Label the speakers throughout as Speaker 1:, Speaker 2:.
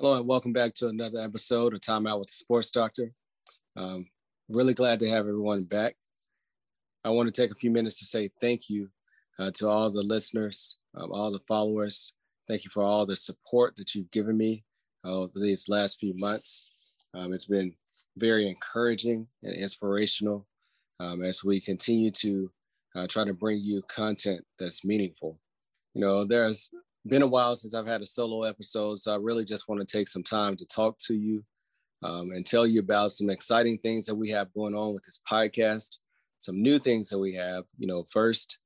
Speaker 1: Hello, and welcome back to another episode of Time Out with the Sports Doctor. Um, really glad to have everyone back. I want to take a few minutes to say thank you uh, to all the listeners, um, all the followers. Thank you for all the support that you've given me uh, over these last few months. Um, it's been very encouraging and inspirational um, as we continue to uh, try to bring you content that's meaningful. You know, there's been a while since I've had a solo episode, so I really just want to take some time to talk to you um, and tell you about some exciting things that we have going on with this podcast, some new things that we have. You know, first,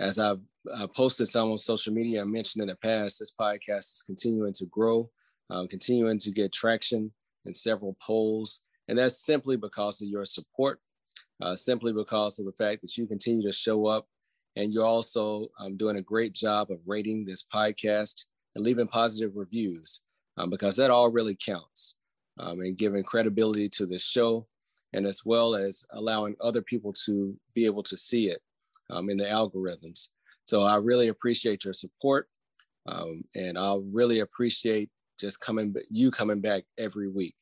Speaker 1: as I've uh, posted some on social media, I mentioned in the past, this podcast is continuing to grow, um, continuing to get traction in several polls. And that's simply because of your support, uh, simply because of the fact that you continue to show up and you're also um, doing a great job of rating this podcast and leaving positive reviews um, because that all really counts um, and giving credibility to the show and as well as allowing other people to be able to see it um, in the algorithms. So I really appreciate your support um, and I really appreciate just coming, you coming back every week.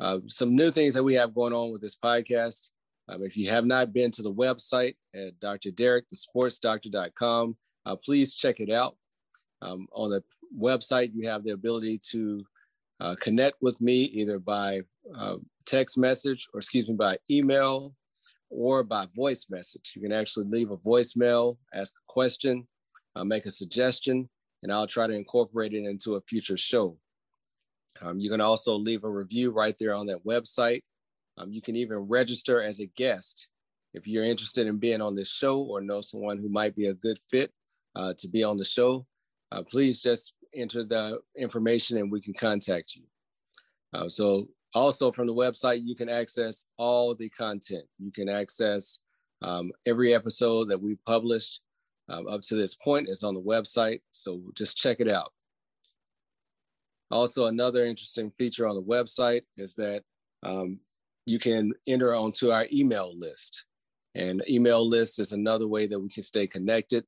Speaker 1: Uh, some new things that we have going on with this podcast. Um, if you have not been to the website at Dr. Derek, the sportsdoctor.com, uh, please check it out. Um, on the website, you have the ability to uh, connect with me either by uh, text message or, excuse me, by email or by voice message. You can actually leave a voicemail, ask a question, uh, make a suggestion, and I'll try to incorporate it into a future show. Um, you can also leave a review right there on that website. Um, you can even register as a guest if you're interested in being on this show or know someone who might be a good fit uh, to be on the show. Uh, please just enter the information and we can contact you. Uh, so also from the website, you can access all the content. You can access um, every episode that we published um, up to this point is on the website. So just check it out. Also, another interesting feature on the website is that um, you can enter onto our email list. And email list is another way that we can stay connected.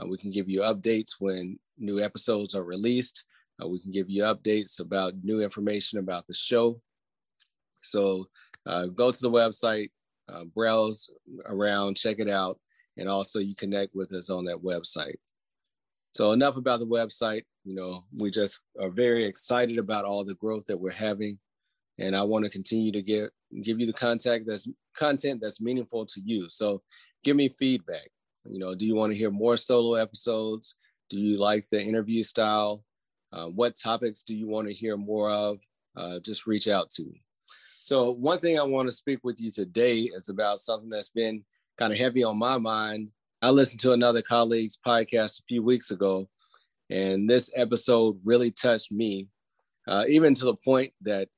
Speaker 1: Uh, we can give you updates when new episodes are released. Uh, we can give you updates about new information about the show. So uh, go to the website, uh, browse around, check it out, and also you connect with us on that website. So enough about the website. You know, we just are very excited about all the growth that we're having and I want to continue to get give you the contact that's content that's meaningful to you. So give me feedback. You know, do you want to hear more solo episodes? Do you like the interview style? Uh, what topics do you want to hear more of? Uh, just reach out to me. So one thing I want to speak with you today is about something that's been kind of heavy on my mind. I listened to another colleague's podcast a few weeks ago, and this episode really touched me, uh, even to the point that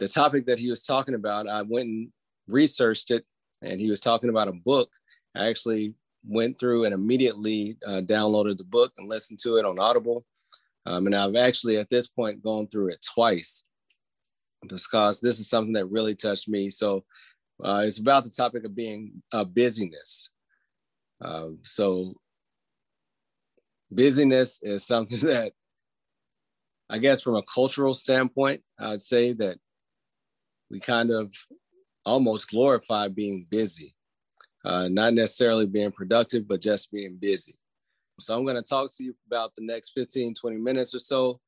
Speaker 1: the topic that he was talking about, I went and researched it, and he was talking about a book. I actually went through and immediately uh, downloaded the book and listened to it on Audible. Um, and I've actually at this point gone through it twice because this is something that really touched me. So uh, it's about the topic of being uh, busyness. Um, so busyness is something that I guess from a cultural standpoint, I'd say that we kind of almost glorify being busy, uh, not necessarily being productive, but just being busy. So I'm going to talk to you about the next 15, 20 minutes or so.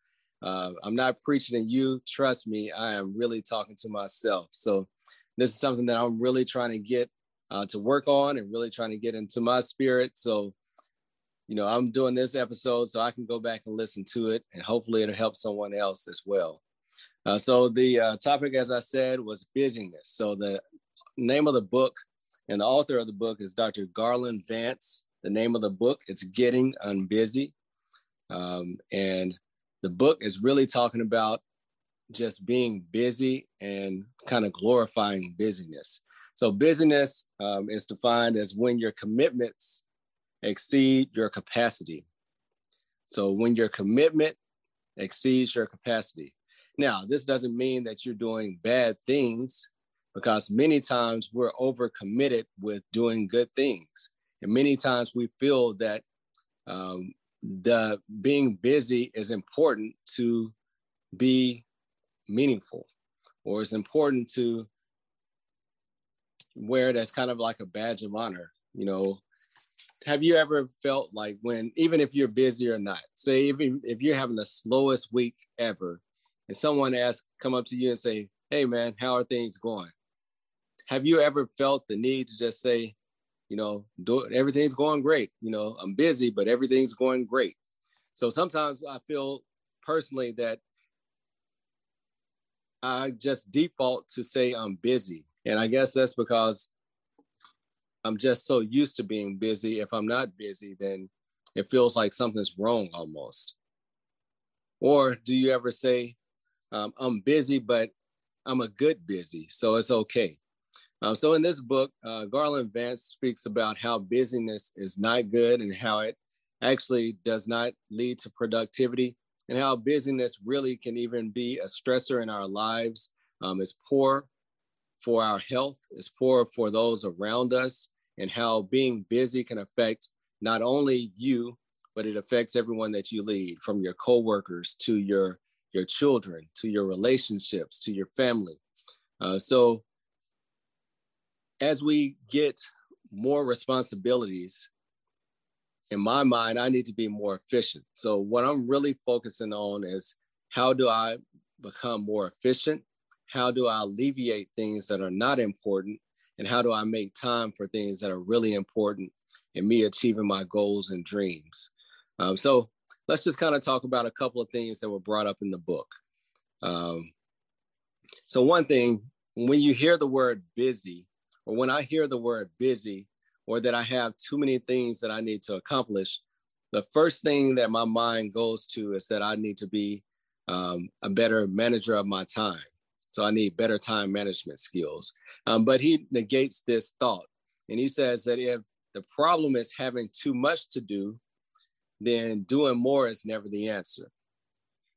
Speaker 1: Uh, I'm not preaching to you. Trust me, I am really talking to myself. So this is something that I'm really trying to get uh, to work on and really trying to get into my spirit. So, you know, I'm doing this episode so I can go back and listen to it and hopefully it'll help someone else as well. Uh, so the uh, topic, as I said, was busyness. So the name of the book and the author of the book is Dr. Garland Vance. The name of the book it's Getting Unbusy, um, and the book is really talking about just being busy and kind of glorifying busyness. So busyness um, is defined as when your commitments exceed your capacity. So when your commitment exceeds your capacity. Now, this doesn't mean that you're doing bad things because many times we're overcommitted with doing good things. And many times we feel that um, the being busy is important to be meaningful, or it's important to wear it as kind of like a badge of honor. You know, have you ever felt like when, even if you're busy or not, say even if you're having the slowest week ever, and someone asks, come up to you and say, "Hey, man, how are things going?" Have you ever felt the need to just say, you know, do, everything's going great. You know, I'm busy, but everything's going great. So sometimes I feel personally that I just default to say I'm busy. And I guess that's because I'm just so used to being busy. If I'm not busy, then it feels like something's wrong almost. Or do you ever say, um, I'm busy, but I'm a good busy, so it's okay? Um, so in this book, uh, Garland Vance speaks about how busyness is not good and how it actually does not lead to productivity and how busyness really can even be a stressor in our lives. Um, it's poor for our health, it's poor for those around us, and how being busy can affect not only you, but it affects everyone that you lead, from your coworkers to your your children, to your relationships, to your family. Uh, so as we get more responsibilities, in my mind, I need to be more efficient. So, what I'm really focusing on is how do I become more efficient? How do I alleviate things that are not important? And how do I make time for things that are really important in me achieving my goals and dreams? Um, so, let's just kind of talk about a couple of things that were brought up in the book. Um, so, one thing, when you hear the word busy, or when I hear the word busy or that I have too many things that I need to accomplish, the first thing that my mind goes to is that I need to be um, a better manager of my time. So I need better time management skills. Um, but he negates this thought and he says that if the problem is having too much to do, then doing more is never the answer.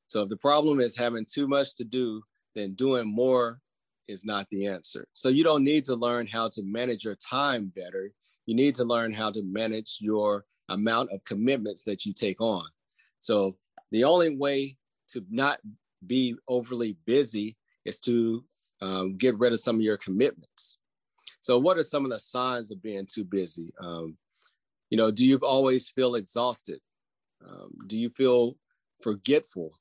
Speaker 1: So if the problem is having too much to do, then doing more is not the answer. So you don't need to learn how to manage your time better. You need to learn how to manage your amount of commitments that you take on. So the only way to not be overly busy is to um, get rid of some of your commitments. So what are some of the signs of being too busy? Um, you know, do you always feel exhausted? Um, do you feel forgetful?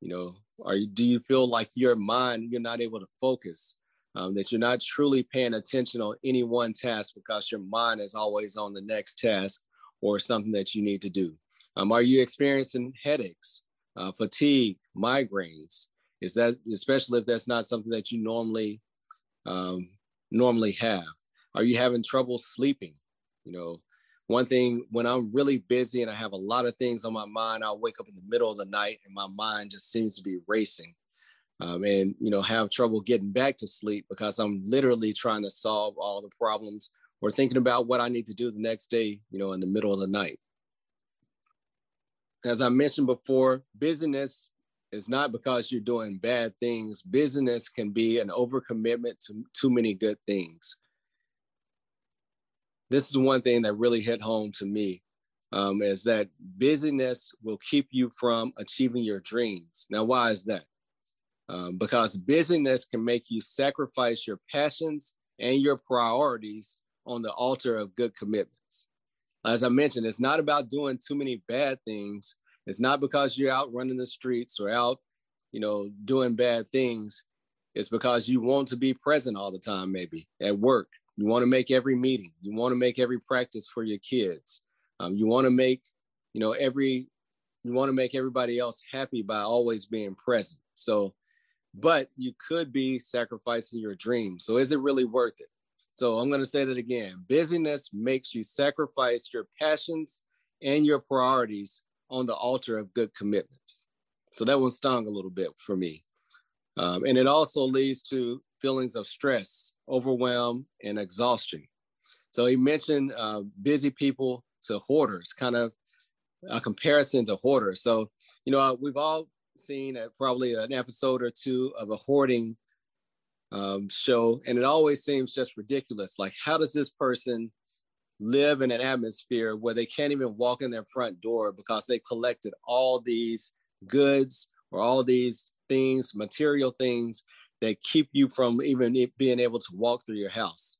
Speaker 1: You know, are you, do you feel like your mind you're not able to focus um, that you're not truly paying attention on any one task because your mind is always on the next task or something that you need to do? Um, are you experiencing headaches uh, fatigue migraines? Is that especially if that's not something that you normally um, normally have. Are you having trouble sleeping? You know one thing when I'm really busy and I have a lot of things on my mind, I'll wake up in the middle of the night and my mind just seems to be racing. Um, and you know have trouble getting back to sleep because I'm literally trying to solve all the problems or thinking about what I need to do the next day, you know, in the middle of the night. As I mentioned before, busyness is not because you're doing bad things. Busyness can be an overcommitment to too many good things this is one thing that really hit home to me um, is that busyness will keep you from achieving your dreams. Now, why is that? Um, because busyness can make you sacrifice your passions and your priorities on the altar of good commitments. As I mentioned, it's not about doing too many bad things. It's not because you're out running the streets or out, you know, doing bad things. It's because you want to be present all the time, maybe at work, you want to make every meeting. You want to make every practice for your kids. Um, you want to make, you know, every, you want to make everybody else happy by always being present. So, but you could be sacrificing your dreams. So is it really worth it? So I'm going to say that again. Busyness makes you sacrifice your passions and your priorities on the altar of good commitments. So that one stung a little bit for me. Um, and it also leads to feelings of stress, overwhelm, and exhaustion. So he mentioned uh, busy people to hoarders, kind of a comparison to hoarders. So, you know, we've all seen a, probably an episode or two of a hoarding um, show, and it always seems just ridiculous. Like, how does this person live in an atmosphere where they can't even walk in their front door because they've collected all these goods or all these things, material things that keep you from even being able to walk through your house.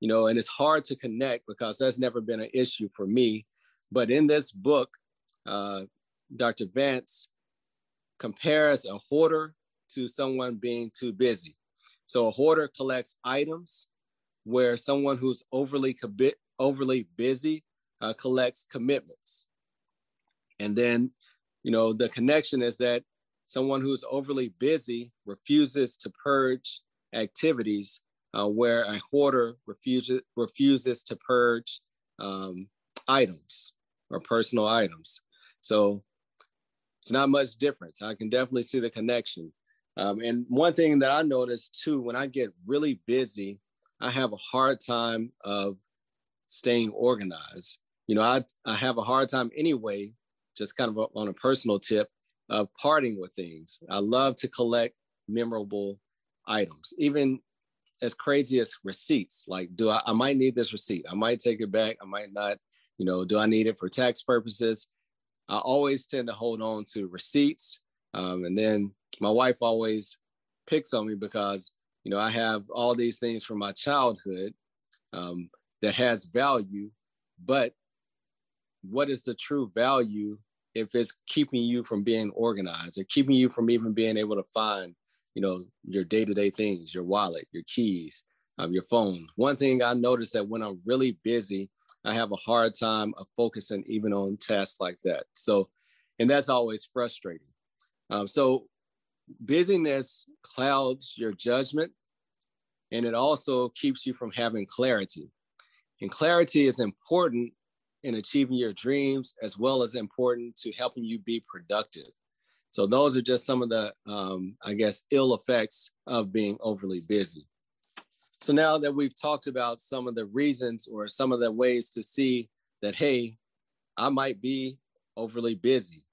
Speaker 1: You know, and it's hard to connect because that's never been an issue for me. But in this book, uh, Dr. Vance compares a hoarder to someone being too busy. So a hoarder collects items where someone who's overly overly busy uh, collects commitments. And then, you know, the connection is that someone who's overly busy refuses to purge activities uh, where a hoarder refuses, refuses to purge um, items or personal items. So it's not much difference. I can definitely see the connection. Um, and one thing that I noticed too, when I get really busy, I have a hard time of staying organized. You know, I, I have a hard time anyway, just kind of on a personal tip, of parting with things. I love to collect memorable items, even as crazy as receipts. Like, do I, I might need this receipt? I might take it back. I might not. You know, do I need it for tax purposes? I always tend to hold on to receipts. Um, and then my wife always picks on me because, you know, I have all these things from my childhood um, that has value, but what is the true value if it's keeping you from being organized or keeping you from even being able to find, you know, your day-to-day things, your wallet, your keys, um, your phone. One thing I noticed that when I'm really busy, I have a hard time of focusing even on tasks like that. So, and that's always frustrating. Um, so, busyness clouds your judgment and it also keeps you from having clarity. And clarity is important in achieving your dreams as well as important to helping you be productive. So, those are just some of the, um, I guess, ill effects of being overly busy. So now that we've talked about some of the reasons or some of the ways to see that, hey, I might be overly busy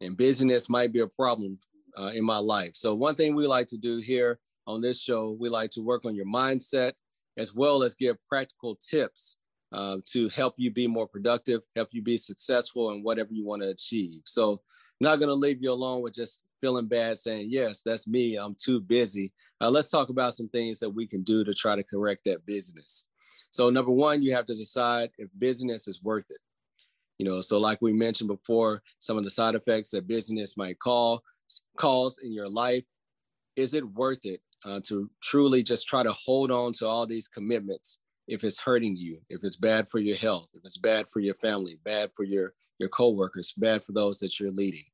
Speaker 1: and busyness might be a problem uh, in my life. So, one thing we like to do here on this show, we like to work on your mindset as well as give practical tips uh, to help you be more productive, help you be successful in whatever you want to achieve. So, not going to leave you alone with just feeling bad saying, Yes, that's me, I'm too busy. Uh, let's talk about some things that we can do to try to correct that busyness. So, number one, you have to decide if busyness is worth it. You know, so like we mentioned before, some of the side effects that busyness might call cause in your life, is it worth it uh, to truly just try to hold on to all these commitments if it's hurting you, if it's bad for your health, if it's bad for your family, bad for your your coworkers, bad for those that you're leading.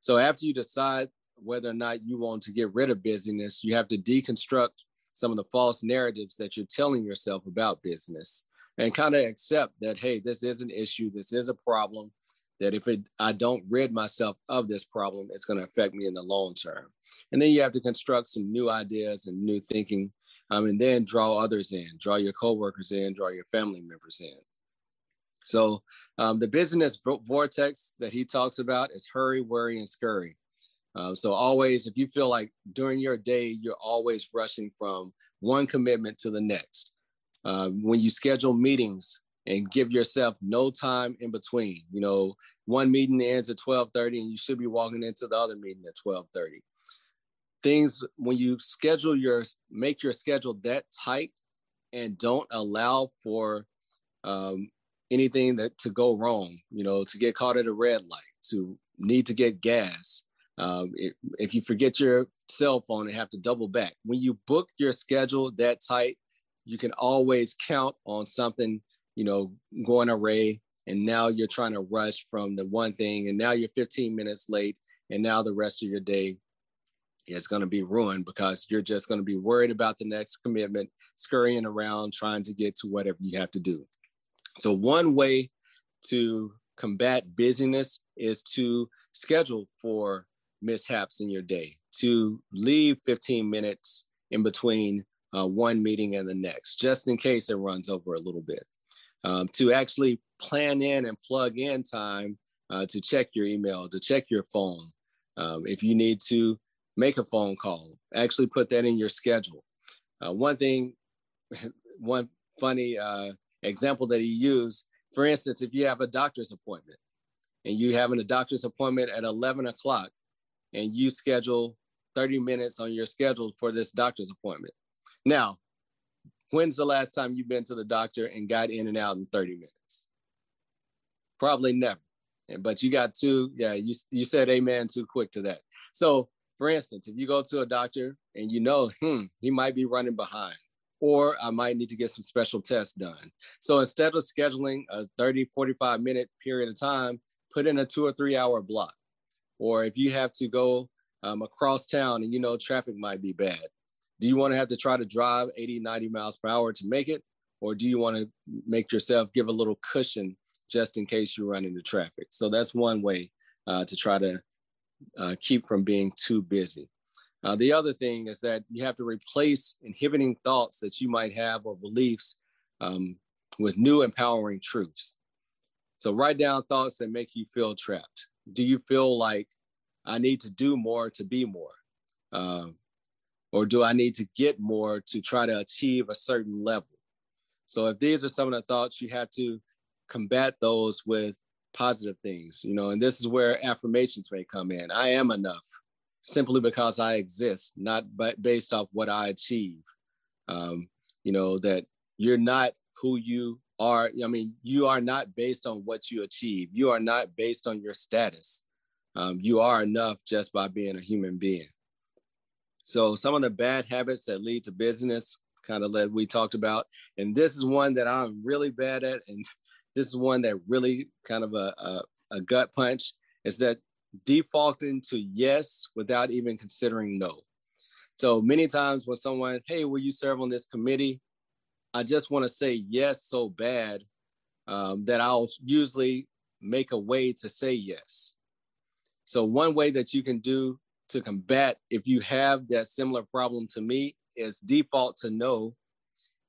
Speaker 1: So after you decide whether or not you want to get rid of busyness, you have to deconstruct some of the false narratives that you're telling yourself about busyness and kind of accept that, hey, this is an issue, this is a problem, that if it, I don't rid myself of this problem, it's going to affect me in the long term. And then you have to construct some new ideas and new thinking, um, and then draw others in, draw your coworkers in, draw your family members in. So um, the busyness vortex that he talks about is hurry, worry, and scurry. Um, so always, if you feel like during your day, you're always rushing from one commitment to the next. Uh, when you schedule meetings and give yourself no time in between, you know, one meeting ends at 12:30 and you should be walking into the other meeting at 12:30. Things when you schedule your make your schedule that tight and don't allow for um, anything that to go wrong, you know, to get caught at a red light, to need to get gas, um, if, if you forget your cell phone and have to double back, when you book your schedule that tight, you can always count on something, you know, going array. And now you're trying to rush from the one thing, and now you're 15 minutes late, and now the rest of your day is going to be ruined because you're just going to be worried about the next commitment, scurrying around trying to get to whatever you have to do. So, one way to combat busyness is to schedule for mishaps in your day, to leave 15 minutes in between uh, one meeting and the next, just in case it runs over a little bit. Um, to actually plan in and plug in time uh, to check your email, to check your phone. Um, if you need to make a phone call, actually put that in your schedule. Uh, one thing, one funny uh, example that he used, for instance, if you have a doctor's appointment and you having a doctor's appointment at 11 o'clock and you schedule 30 minutes on your schedule for this doctor's appointment. Now, when's the last time you've been to the doctor and got in and out in 30 minutes? Probably never. But you got two, yeah, you, you said amen too quick to that. So, for instance, if you go to a doctor and you know, hmm, he might be running behind, or I might need to get some special tests done. So instead of scheduling a 30, 45 minute period of time, put in a two or three hour block. Or if you have to go um, across town and you know traffic might be bad, do you want to have to try to drive 80, 90 miles per hour to make it? Or do you want to make yourself give a little cushion just in case you run into traffic? So that's one way uh, to try to uh, keep from being too busy. Uh, the other thing is that you have to replace inhibiting thoughts that you might have or beliefs um, with new empowering truths. So write down thoughts that make you feel trapped. Do you feel like I need to do more to be more? Um, or do I need to get more to try to achieve a certain level? So if these are some of the thoughts, you have to combat those with positive things, you know, and this is where affirmations may come in. I am enough simply because I exist, not but based off what I achieve. Um, you know, that you're not who you are. I mean, you are not based on what you achieve. You are not based on your status. Um, you are enough just by being a human being. So some of the bad habits that lead to busyness, kind of led we talked about, and this is one that I'm really bad at, and this is one that really kind of a, a, a gut punch, is that defaulting to yes without even considering no. So many times when someone, hey, will you serve on this committee? I just want to say yes so bad um, that I'll usually make a way to say yes. So one way that you can do to combat if you have that similar problem to me is default to no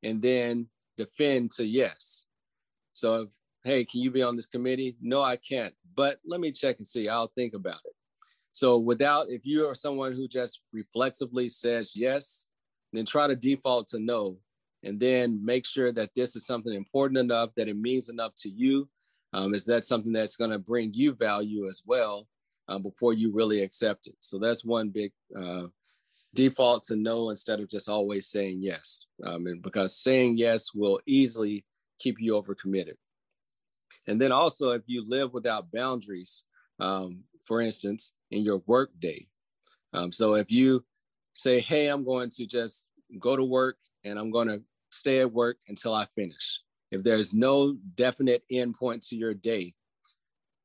Speaker 1: and then defend to yes. So if hey, can you be on this committee? No, I can't, but let me check and see. I'll think about it. So without, if you are someone who just reflexively says yes, then try to default to no, and then make sure that this is something important enough that it means enough to you. Um, is that something that's going to bring you value as well um, before you really accept it? So that's one big uh, default to no instead of just always saying yes, um, and because saying yes will easily keep you overcommitted. And then also, if you live without boundaries, um, for instance, in your work day. Um, so if you say, hey, I'm going to just go to work and I'm going to stay at work until I finish. If there's no definite end point to your day,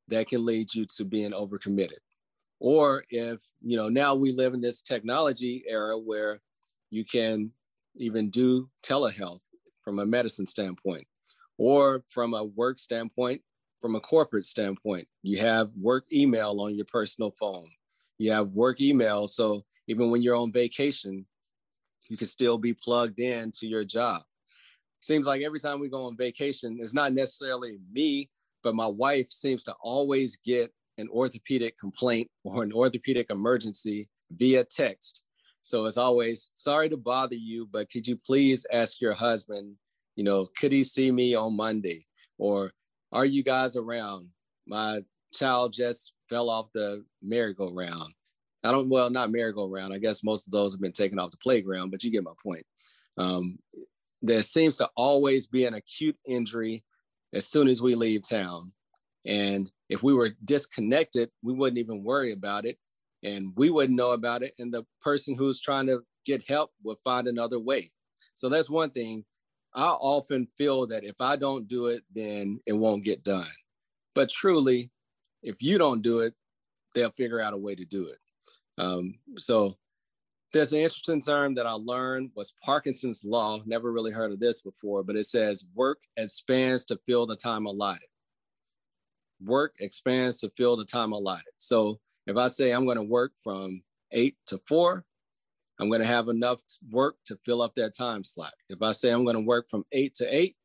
Speaker 1: that can lead you to being overcommitted. Or if, you know, now we live in this technology era where you can even do telehealth from a medicine standpoint or from a work standpoint, from a corporate standpoint, you have work email on your personal phone. You have work email. So even when you're on vacation, you can still be plugged in to your job. Seems like every time we go on vacation, it's not necessarily me, but my wife seems to always get an orthopedic complaint or an orthopedic emergency via text. So it's always sorry to bother you, but could you please ask your husband you know, could he see me on Monday? Or are you guys around? My child just fell off the merry-go-round. I don't, well, not merry-go-round. I guess most of those have been taken off the playground, but you get my point. Um, there seems to always be an acute injury as soon as we leave town. And if we were disconnected, we wouldn't even worry about it. And we wouldn't know about it. And the person who's trying to get help would find another way. So that's one thing. I often feel that if I don't do it, then it won't get done. But truly, if you don't do it, they'll figure out a way to do it. Um, so there's an interesting term that I learned was Parkinson's law. Never really heard of this before, but it says work expands to fill the time allotted. Work expands to fill the time allotted. So if I say I'm going to work from eight to four, I'm going to have enough work to fill up that time slot. If I say I'm going to work from eight to eight,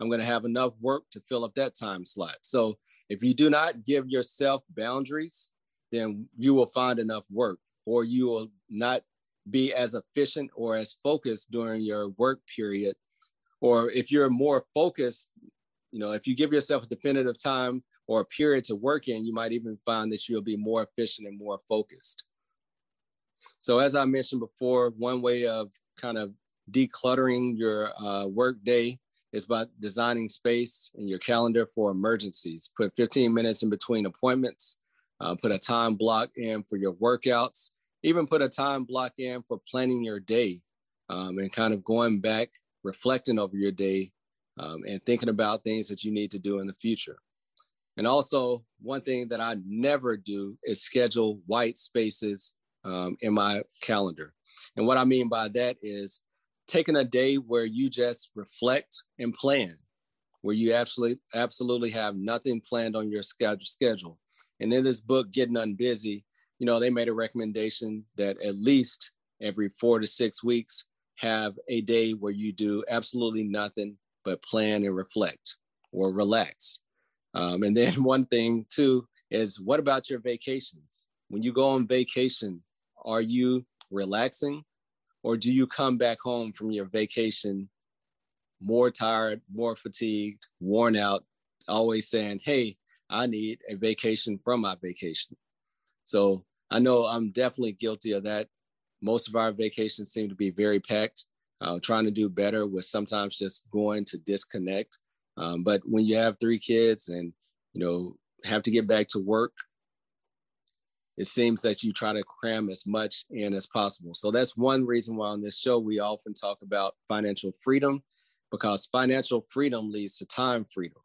Speaker 1: I'm going to have enough work to fill up that time slot. So if you do not give yourself boundaries, then you will find enough work or you will not be as efficient or as focused during your work period or if you're more focused, you know, if you give yourself a definitive time or a period to work in, you might even find that you'll be more efficient and more focused. So, as I mentioned before, one way of kind of decluttering your uh, work day is by designing space in your calendar for emergencies. Put 15 minutes in between appointments, uh, put a time block in for your workouts, even put a time block in for planning your day um, and kind of going back, reflecting over your day um, and thinking about things that you need to do in the future. And also, one thing that I never do is schedule white spaces um, in my calendar. And what I mean by that is taking a day where you just reflect and plan, where you absolutely absolutely have nothing planned on your schedule. And in this book, Getting Unbusy, you know, they made a recommendation that at least every four to six weeks have a day where you do absolutely nothing but plan and reflect or relax. Um, and then one thing too is what about your vacations? When you go on vacation, are you relaxing or do you come back home from your vacation more tired, more fatigued, worn out, always saying, Hey, I need a vacation from my vacation? So I know I'm definitely guilty of that. Most of our vacations seem to be very packed, uh, trying to do better with sometimes just going to disconnect. Um, but when you have three kids and, you know, have to get back to work it seems that you try to cram as much in as possible. So that's one reason why on this show we often talk about financial freedom because financial freedom leads to time freedom.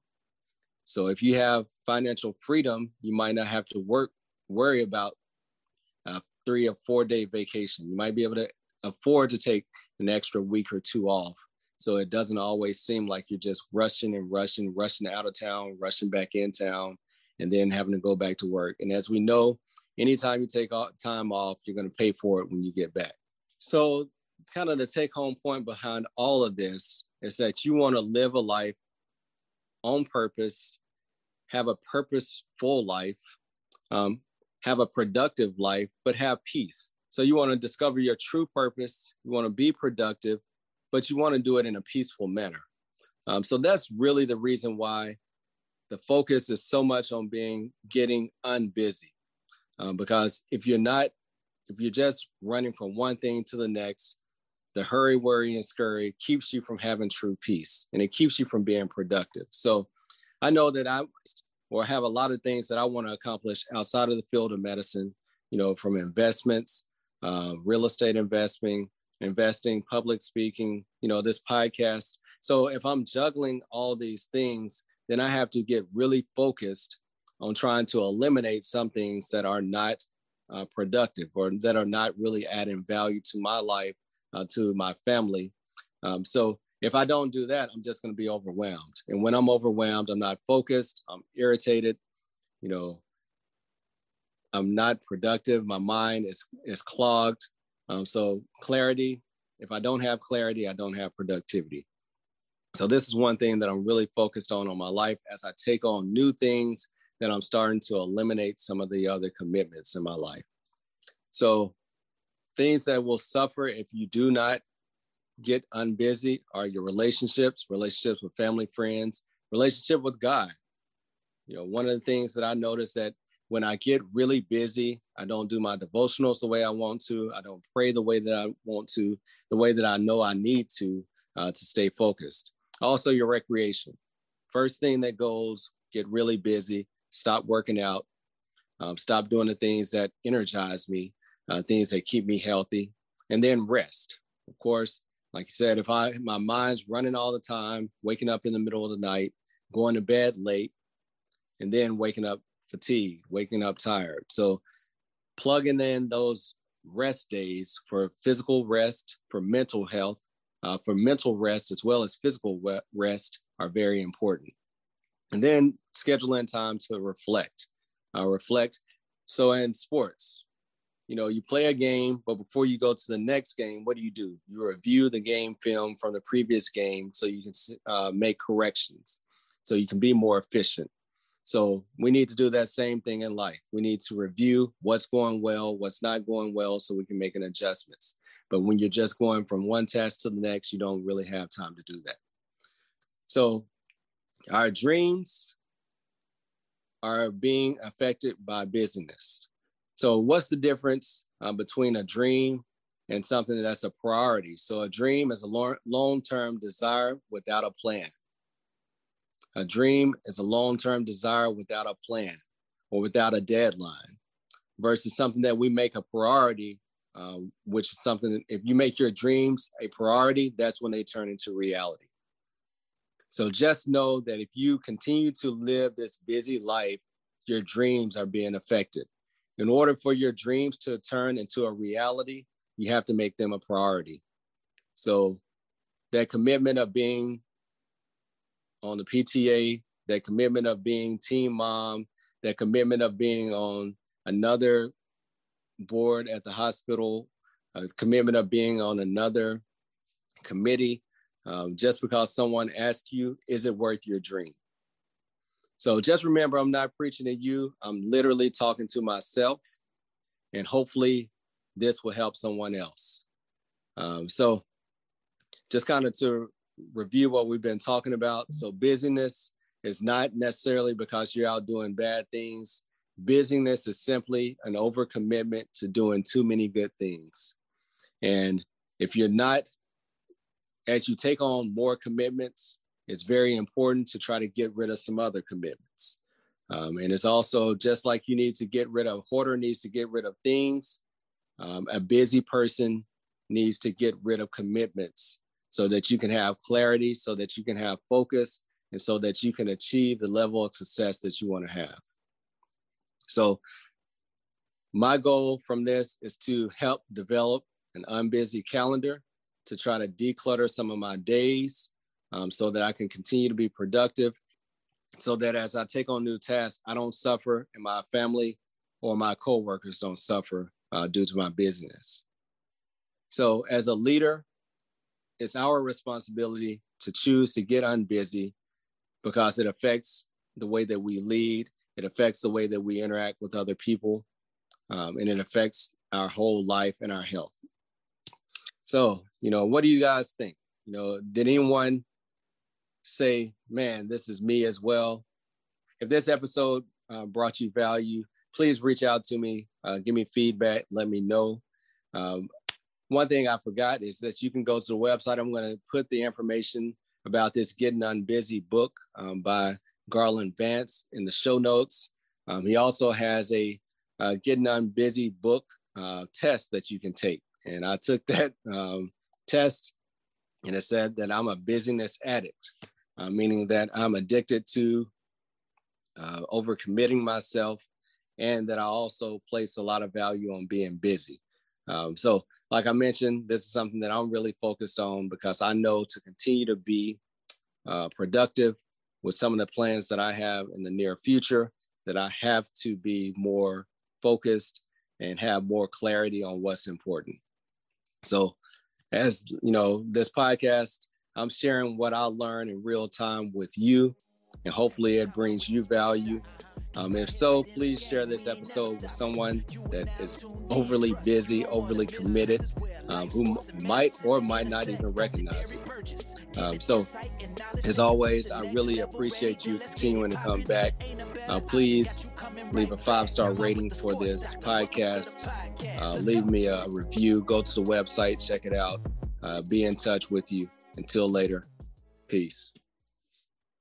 Speaker 1: So if you have financial freedom, you might not have to work worry about a three or four day vacation. You might be able to afford to take an extra week or two off. So it doesn't always seem like you're just rushing and rushing, rushing out of town, rushing back in town, and then having to go back to work. And as we know, anytime you take time off, you're going to pay for it when you get back. So, kind of the take home point behind all of this is that you want to live a life on purpose, have a purposeful life, um, have a productive life, but have peace. So, you want to discover your true purpose, you want to be productive, but you want to do it in a peaceful manner. Um, so, that's really the reason why the focus is so much on being getting unbusy um, because if you're not, if you're just running from one thing to the next, the hurry, worry, and scurry keeps you from having true peace and it keeps you from being productive. So I know that I or have a lot of things that I want to accomplish outside of the field of medicine, you know, from investments, uh, real estate investing, investing, public speaking, you know, this podcast. So if I'm juggling all these things, then I have to get really focused on trying to eliminate some things that are not uh, productive or that are not really adding value to my life, uh, to my family. Um, so if I don't do that, I'm just going to be overwhelmed. And when I'm overwhelmed, I'm not focused, I'm irritated, you know, I'm not productive. My mind is, is clogged. Um, so clarity, if I don't have clarity, I don't have productivity. So this is one thing that I'm really focused on on my life as I take on new things then I'm starting to eliminate some of the other commitments in my life. So, things that will suffer if you do not get unbusy are your relationships, relationships with family, friends, relationship with God. You know, one of the things that I notice that when I get really busy, I don't do my devotionals the way I want to. I don't pray the way that I want to, the way that I know I need to uh, to stay focused. Also, your recreation. First thing that goes, get really busy stop working out, um, stop doing the things that energize me, uh, things that keep me healthy, and then rest. Of course, like you said, if I my mind's running all the time, waking up in the middle of the night, going to bed late, and then waking up fatigued, waking up tired. So plugging in those rest days for physical rest, for mental health, uh, for mental rest as well as physical rest are very important and then schedule in time to reflect uh, reflect. So in sports you know you play a game but before you go to the next game what do you do? You review the game film from the previous game so you can uh, make corrections so you can be more efficient. So we need to do that same thing in life. We need to review what's going well what's not going well so we can make an adjustments. But when you're just going from one task to the next you don't really have time to do that. So our dreams are being affected by busyness. So what's the difference uh, between a dream and something that's a priority? So a dream is a long-term desire without a plan. A dream is a long-term desire without a plan or without a deadline versus something that we make a priority, uh, which is something, if you make your dreams a priority, that's when they turn into reality. So just know that if you continue to live this busy life, your dreams are being affected. In order for your dreams to turn into a reality, you have to make them a priority. So that commitment of being on the PTA, that commitment of being team mom, that commitment of being on another board at the hospital, a commitment of being on another committee, um, just because someone asks you, is it worth your dream? So just remember, I'm not preaching to you. I'm literally talking to myself, and hopefully, this will help someone else. Um, so, just kind of to review what we've been talking about. So, busyness is not necessarily because you're out doing bad things. Busyness is simply an overcommitment to doing too many good things. And if you're not as you take on more commitments, it's very important to try to get rid of some other commitments. Um, and it's also just like you need to get rid of, hoarder needs to get rid of things. Um, a busy person needs to get rid of commitments so that you can have clarity, so that you can have focus, and so that you can achieve the level of success that you want to have. So, my goal from this is to help develop an unbusy calendar to try to declutter some of my days um, so that I can continue to be productive, so that as I take on new tasks, I don't suffer and my family or my coworkers don't suffer uh, due to my busyness. So as a leader, it's our responsibility to choose to get unbusy because it affects the way that we lead, it affects the way that we interact with other people, um, and it affects our whole life and our health. So, you know, what do you guys think? You know, did anyone say, man, this is me as well? If this episode uh, brought you value, please reach out to me, uh, give me feedback, let me know. Um, one thing I forgot is that you can go to the website. I'm going to put the information about this Getting Unbusy book um, by Garland Vance in the show notes. Um, he also has a uh, Getting Unbusy book uh, test that you can take. And I took that um, test and it said that I'm a busyness addict, uh, meaning that I'm addicted to uh, overcommitting myself and that I also place a lot of value on being busy. Um, so, like I mentioned, this is something that I'm really focused on because I know to continue to be uh, productive with some of the plans that I have in the near future, that I have to be more focused and have more clarity on what's important. So, as you know, this podcast, I'm sharing what I learned in real time with you, and hopefully it brings you value. Um, if so, please share this episode with someone that is overly busy, overly committed, um, who might or might not even recognize it. Um, so, as always, I really appreciate you continuing to come back. Uh, please leave a five star rating for this podcast. Uh, leave me a review. Go to the website, check it out. Uh, be in touch with you. Until later, peace.